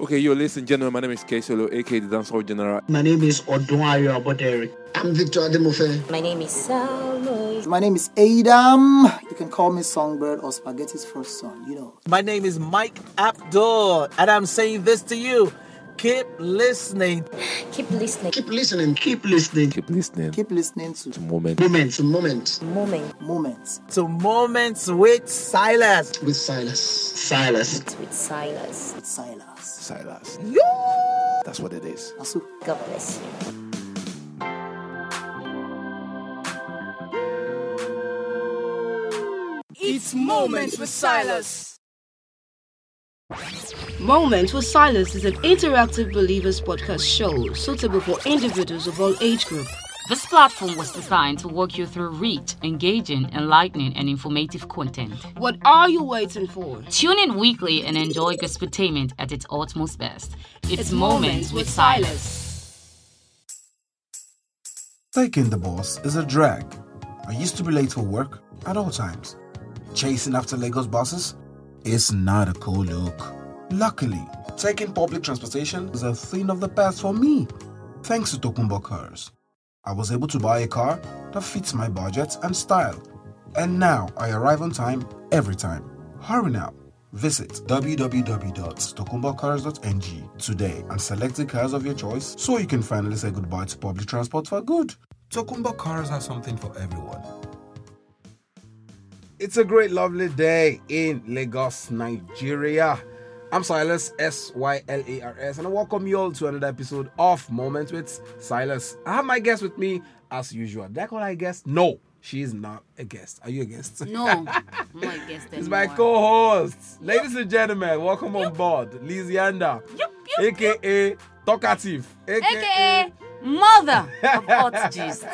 Okay, yo, listen, gentlemen. My name is K Solo, aka the Dancehall General. My name is Odwayo Abodere. I'm Victor Ademofe. My name is Salmo. My name is Adam. You can call me Songbird or Spaghetti's first son, you know. My name is Mike Abdul, and I'm saying this to you. Keep listening. Keep listening. Keep listening. Keep listening. Keep listening Keep listening to to moment. Moment to moment Moment Moments. To Moments with Silas. with Silas. Silas. with Silas. with Silas. Silas. That's what it is. Asu. God bless you. It's Moments with Silas. Moments with Silas is an interactive believers podcast show suitable for individuals of all age group. This platform was designed to walk you through rich, engaging, enlightening, and informative content. What are you waiting for? Tune in weekly and enjoy gospeltainment at its utmost best. It's, It's Moments with Silas. Taking the bus is a drag. I used to be late for work at all times. Chasing after Lagos buses is not a cool look. Luckily, taking public transportation is a thing of the past for me. Thanks to Tokumbo Cars, I was able to buy a car that fits my budget and style. And now I arrive on time every time. Hurry now. Visit www.tokumbocars.ng today and select the cars of your choice so you can finally say goodbye to public transport for good. Tokumbo Cars has something for everyone. It's a great, lovely day in Lagos, Nigeria. I'm Silas, S Y L A R S, and I welcome you all to another episode of Moments with Silas. I have my guest with me as usual. Did I call her a guest? No, she is not a guest. Are you a guest? No, I'm not a guest It's my co-host. Ladies and gentlemen, welcome on board. Lizianda, aka Talkative, AKA Mother of Hot Jesus.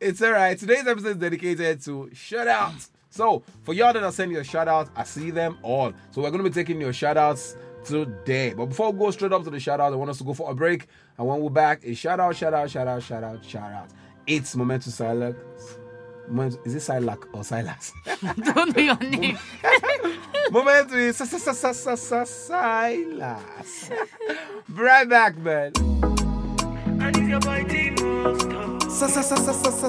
It's all right. Today's episode is dedicated to shout outs. So, for y'all that are sending your shout outs, I see them all. So, we're going to be taking your shout outs today. But before we go straight up to the shout out, I want us to go for a break. And when we're back, it's shout out, shout out, shout out, shout out, shout out. It's Moment to Silas. Moment, is it Silac or Silas? Don't know your name. Moment to S- S- S- S- S- S- Silas. right back, man.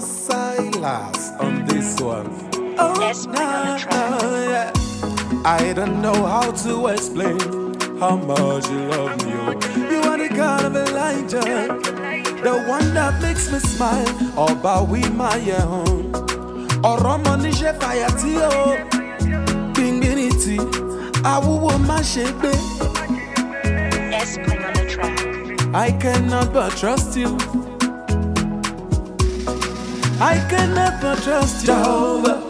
Silas on this one. Oh, yes, on the track. I don't know how to explain how much you love me. oh. You are the kind of Elijah, the one that makes me smile. Ọba wí máa yẹ hàn, ọ̀rọ̀ mọ níṣẹ́ fàyà tí ó gbìngbìnrin tí awúwo má ṣe gbé. Yes, on the track. I cannot but trust you. I cannot but trust you. Jehovah, Jehovah.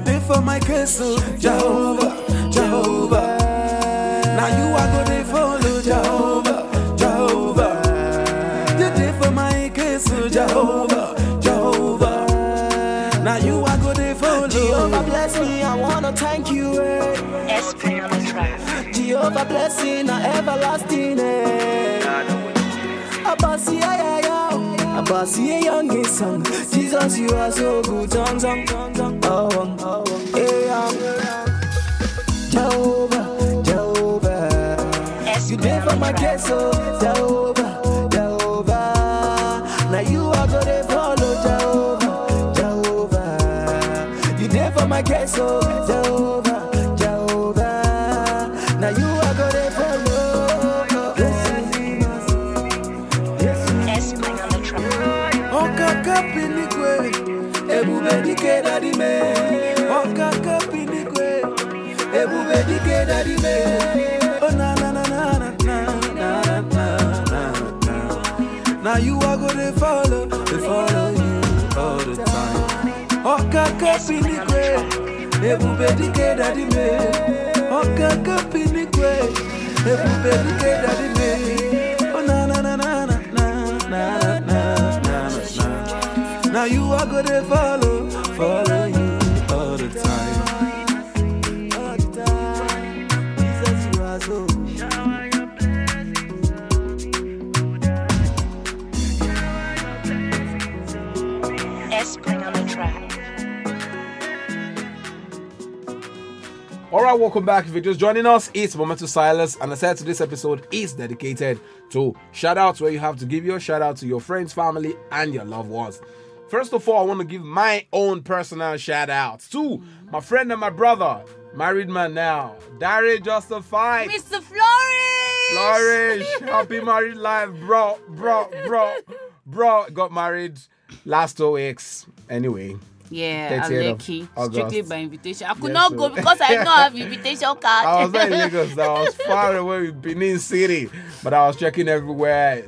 You did for my case, oh Jehovah, Jehovah. Now you are gonna follow Jehovah, Jehovah. You did for my case, oh Jehovah, Jehovah. Now you are gonna follow. Jehovah bless me, I wanna thank you. Eh. Yes, on the track. Jehovah blessing, a everlasting. Eh. Abasi, yeah, yeah, yeah. Abasi, yeah, young son. Jesus, you are so good. Zong, zong, zong, zong. Oh, um, oh, um. Jehovah, Jehovah. Yes, You did for my case, oh Jehovah, Jehovah. Now you are gonna follow Jehovah, Jehovah. You did for my case, oh ebube dike dadi me. Ọkaka pinikwe, ebube dike dadi me. Oh na na na na na na na na na you are gonna follow, they follow you all the time. Ọkaka pinikwe, ebube dike dadi me. Ọkaka pinikwe, ebube dike dadi me. Now you follow, follow you all the time. All right, welcome back. If you're just joining us, it's Moment Silas, and I said today's episode is dedicated to shout outs where you have to give your shout out to your friends, family, and your loved ones. First of all, I want to give my own personal shout outs to mm-hmm. my friend and my brother, married man now, Dare Justified. Mr. Flourish! Flourish, happy married life, bro, bro, bro, bro. Got married last two weeks. Anyway, Yeah, I'm lucky. Strictly by invitation. I could Yes, not so- go because I don't have invitation card. I was not in Lagos. I was far away with Benin City, but I was checking everywhere.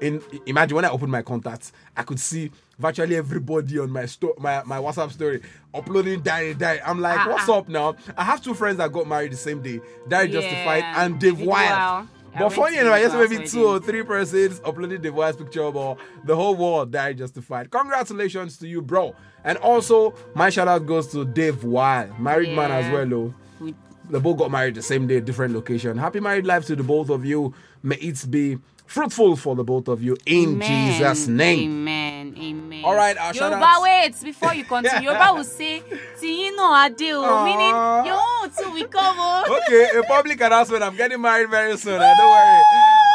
In imagine when I opened my contacts, I could see virtually everybody on my sto- my, my WhatsApp story uploading Diary Diary. I'm like, Ah, what's ah. up now? I have two friends that got married the same day. Diary Yeah, Justified and Dave Wild. But funny enough, I guess maybe two or three persons uploaded Dave Wild's picture, but the whole world Dare Justified. Congratulations to you, bro. And also, my shout out goes to Dave Wild, married man as well, though. We- They both got married the same day, different location. Happy married life to the both of you. May it be fruitful for the both of you in Amen. Jesus' name. Amen. Amen. All right, our Yoruba, shout-outs. wait, before you continue, Yoruba will say, Tiyino Ade o, meaning Aw. your own too will come o. Okay, a public announcement. I'm getting married very soon. uh, Don't worry.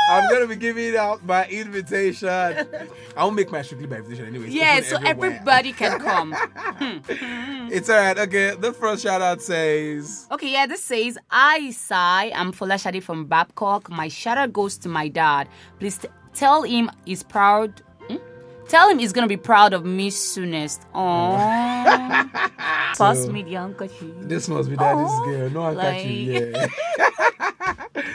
I'm gonna be giving out my invitation. I won't make my strictly by invitation anyway. It's Yeah, so everywhere. everybody can come. It's alright. Okay, the first shout out says. Okay, yeah, this says, I, Sai, I'm Folashade from Babcock. My shout out goes to my dad. Please t- tell him he's proud. Tell him he's gonna be proud of me soonest. Aww. Pass So- me the handkerchief. This must be daddy's Aw, girl. No you. like- Yeah.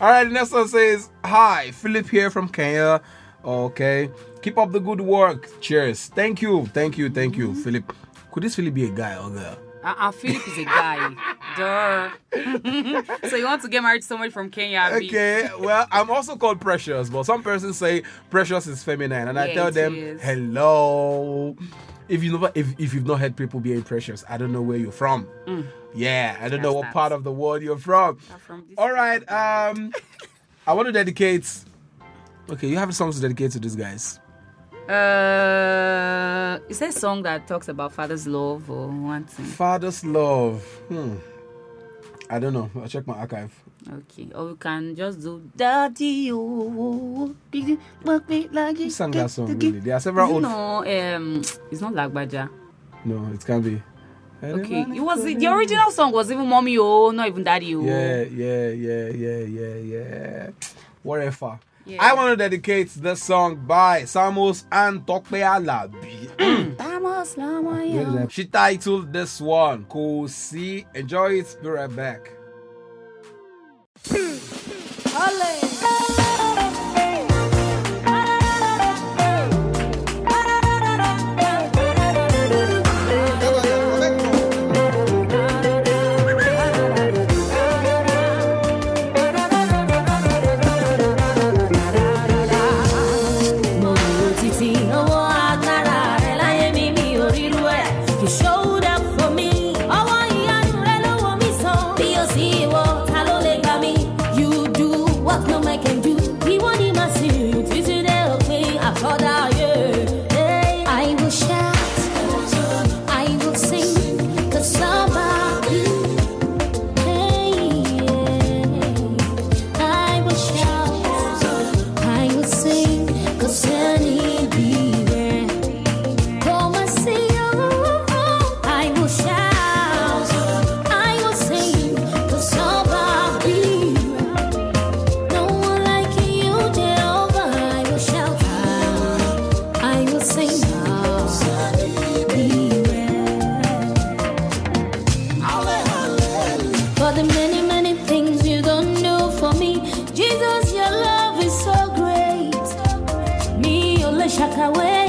All right. The next one says, "Hi, Philip here from Kenya. Okay, keep up the good work. Cheers. Thank you. Thank you. Thank you, mm-hmm. Philip. Could this really be a guy or girl? Uh-uh, Philip is a guy. Duh. so you want to get married to somebody from Kenya? Okay. Well, I'm also called Precious, but some persons say Precious is feminine, and I tell them, is. hello. If you never, if, if you've not heard people being precious, I don't know where you're from. Mm. Yeah, I don't know what that. part of the world you're from. from All right. Um, I want to dedicate. Okay, you have songs to dedicate to these guys. Uh, is there a song that talks about father's love or one thing? Father's love. Hmm. I don't know. I'll check my archive. Okay, or we can just do Daddy oh, big work me like Who sang that song? Really? There are several old. No, um, it's not Lagbaja. No, it can be. Okay, it was the original song was even mommy oh, not even daddy oh. Yeah, yeah, yeah, yeah, yeah, yeah. Whatever. Yeah. I want to dedicate this song by Samus and Tope Alabi. Vamos, mm. Lama, Where yeah. is that? She titled this one Kosi. Enjoy it. Be right back. Shaka! umeshakaweka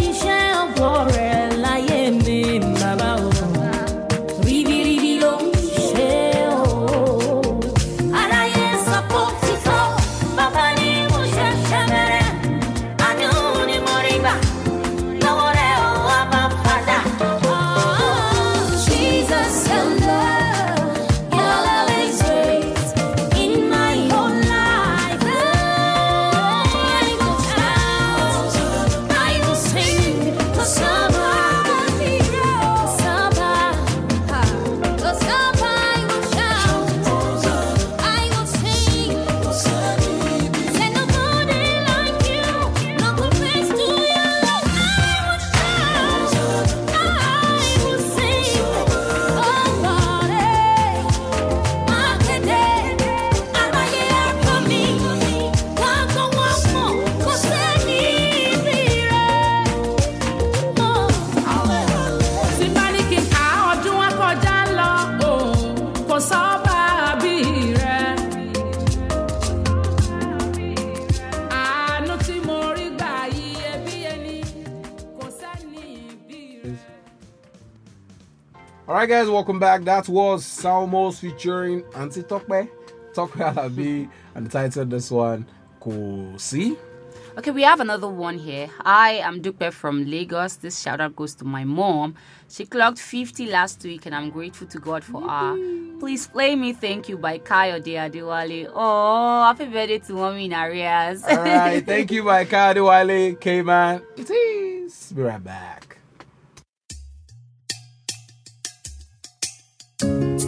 right, guys, welcome back. That was Salmos featuring Auntie Tope, Tope Alabi, and the title of this one, Kosi. Okay, we have another one here. I am Dupe from Lagos. This shout out goes to my mom. She clocked 50 last week, and I'm grateful to God for her. Please play me Thank You by Kayode Adewale. Oh, happy birthday to mommy in arrears. All right, thank you, by Kadi Wale, K-Man. It is. Be right back. Sometimes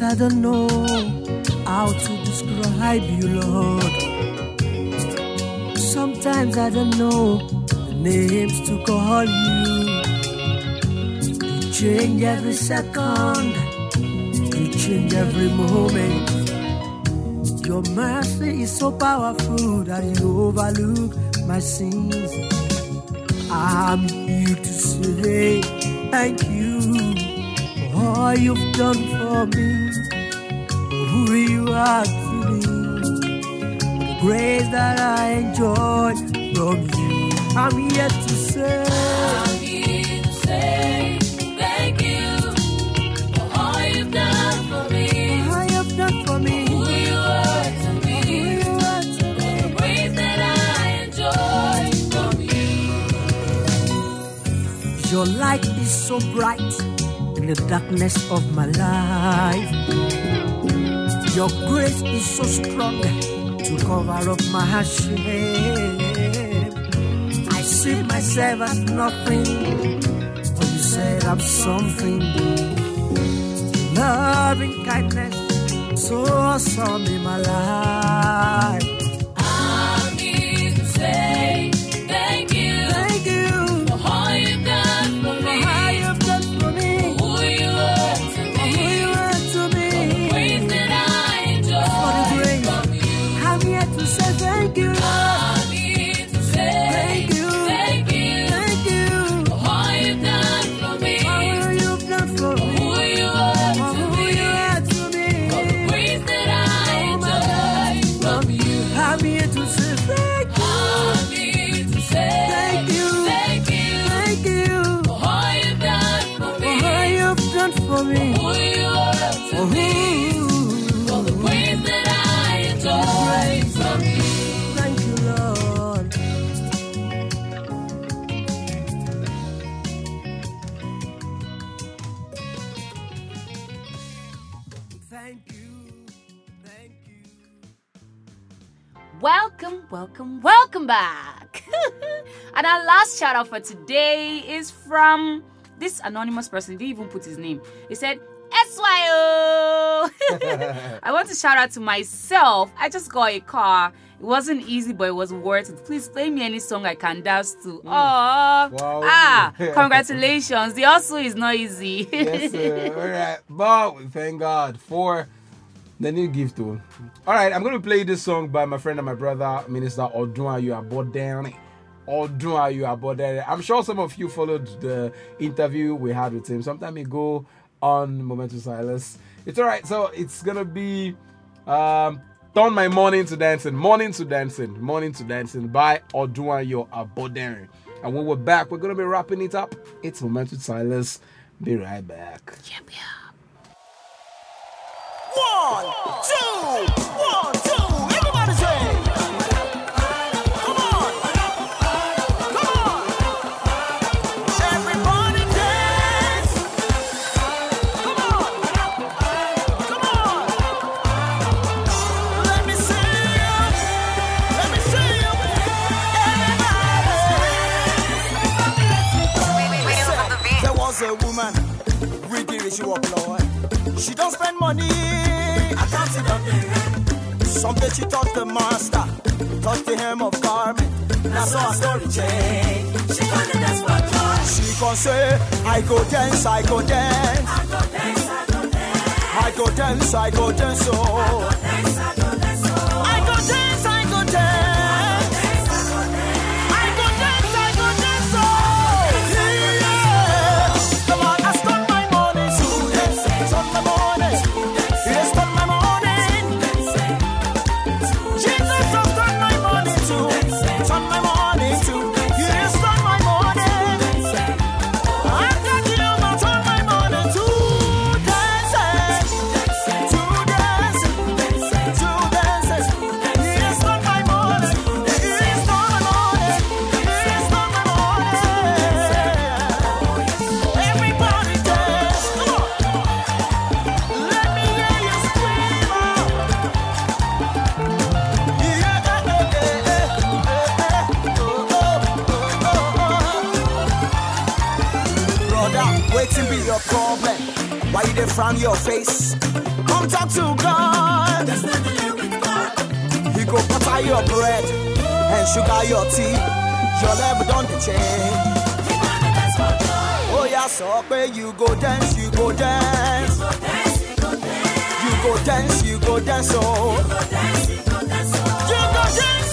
I don't know how to describe you, Lord. Sometimes I don't know the names to call you. Change every second, you change every moment. Your mercy is so powerful that you overlook my sins. I'm here to say thank you for all you've done for me, for who you are to me, the grace that I enjoy from you. I'm here to say, Your light is so bright in the darkness of my life. Your grace is so strong to cover up my shame. I see myself as nothing, but you said I'm something. Loving kindness, so awesome in my life. For who you are to. For the grace that I from you. Thank you, Lord. Thank you. Welcome, welcome, welcome back. and our last shout out for today is from this anonymous person. Didn't even put his name. He said, SYO. I want to shout out to myself. I just got a car. It wasn't easy, but it was worth it. Please play me any song I can dance to. Oh, Wow. ah, congratulations. The hustle is not easy. yes, sir. All right. But we thank God for the new gift. All right, I'm going to play this song by my friend and my brother, Minister Odun You Abodani. Odun You Abodani. I'm sure some of you followed the interview we had with him some time ago on Moment of Silas. It's all right. So it's going to be um, Turn My Morning to Dancing, Morning to Dancing, Morning to Dancing by Odun You Abodani. And when we're back, we're going to be wrapping it up. It's Moment of Silas. Be right back. Yep, yeah. One, two, one, She don't spend money. I can't see nothing. Someday she touched the master, touched the hem of garment. That's how her story change. She gonna dance for joy. She gon' say, I go dance, I go dance. I go dance, I go dance. I go dance, I go dance, oh. I Why you dey frown your face? Come talk to God. He go butter your bread and sugar your tea. Your level don dey change. Oh yeah, so pé you go dance, you go dance. You go dance, you go dance, oh. You go dance, you go dance. Oh.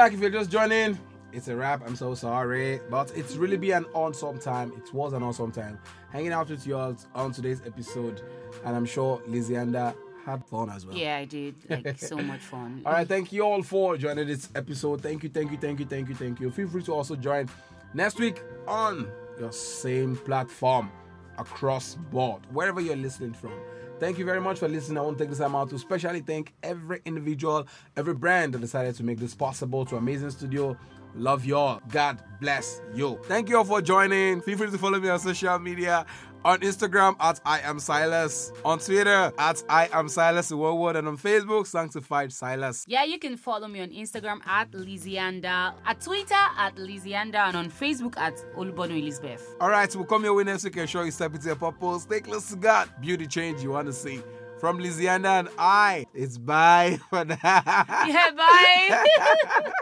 Back. If you're just joining, it's a wrap. I'm so sorry, but it's really been an awesome time. It was an awesome time hanging out with you all on today's episode, and I'm sure Lizianda had fun as well. Yeah, I did. Like so much fun. All right, thank you all for joining this episode. Thank you, thank you, thank you, thank you, thank you. Feel free to also join next week on your same platform across board, wherever you're listening from. Thank you very much for listening. I want to take this time out to especially thank every individual, every brand that decided to make this possible to Amazing Studio. Love you all. God bless you. Thank you all for joining. Feel free to follow me on social media on Instagram at I am Silas, on Twitter at I am Silas one word, and on Facebook, Sanctified Silas. Yeah, you can follow me on Instagram at Lizianda, at Twitter at Lizianda, and on Facebook at Olubonu Elizabeth. All right, we'll come your way next week and show you step into your purpose. Stay close to God. Beauty change you want to see. From Lizianda and I, it's bye for now. Yeah, bye.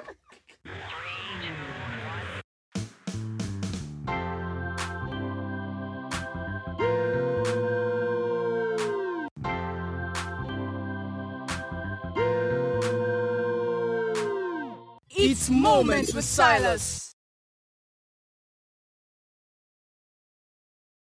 Moments with Silas.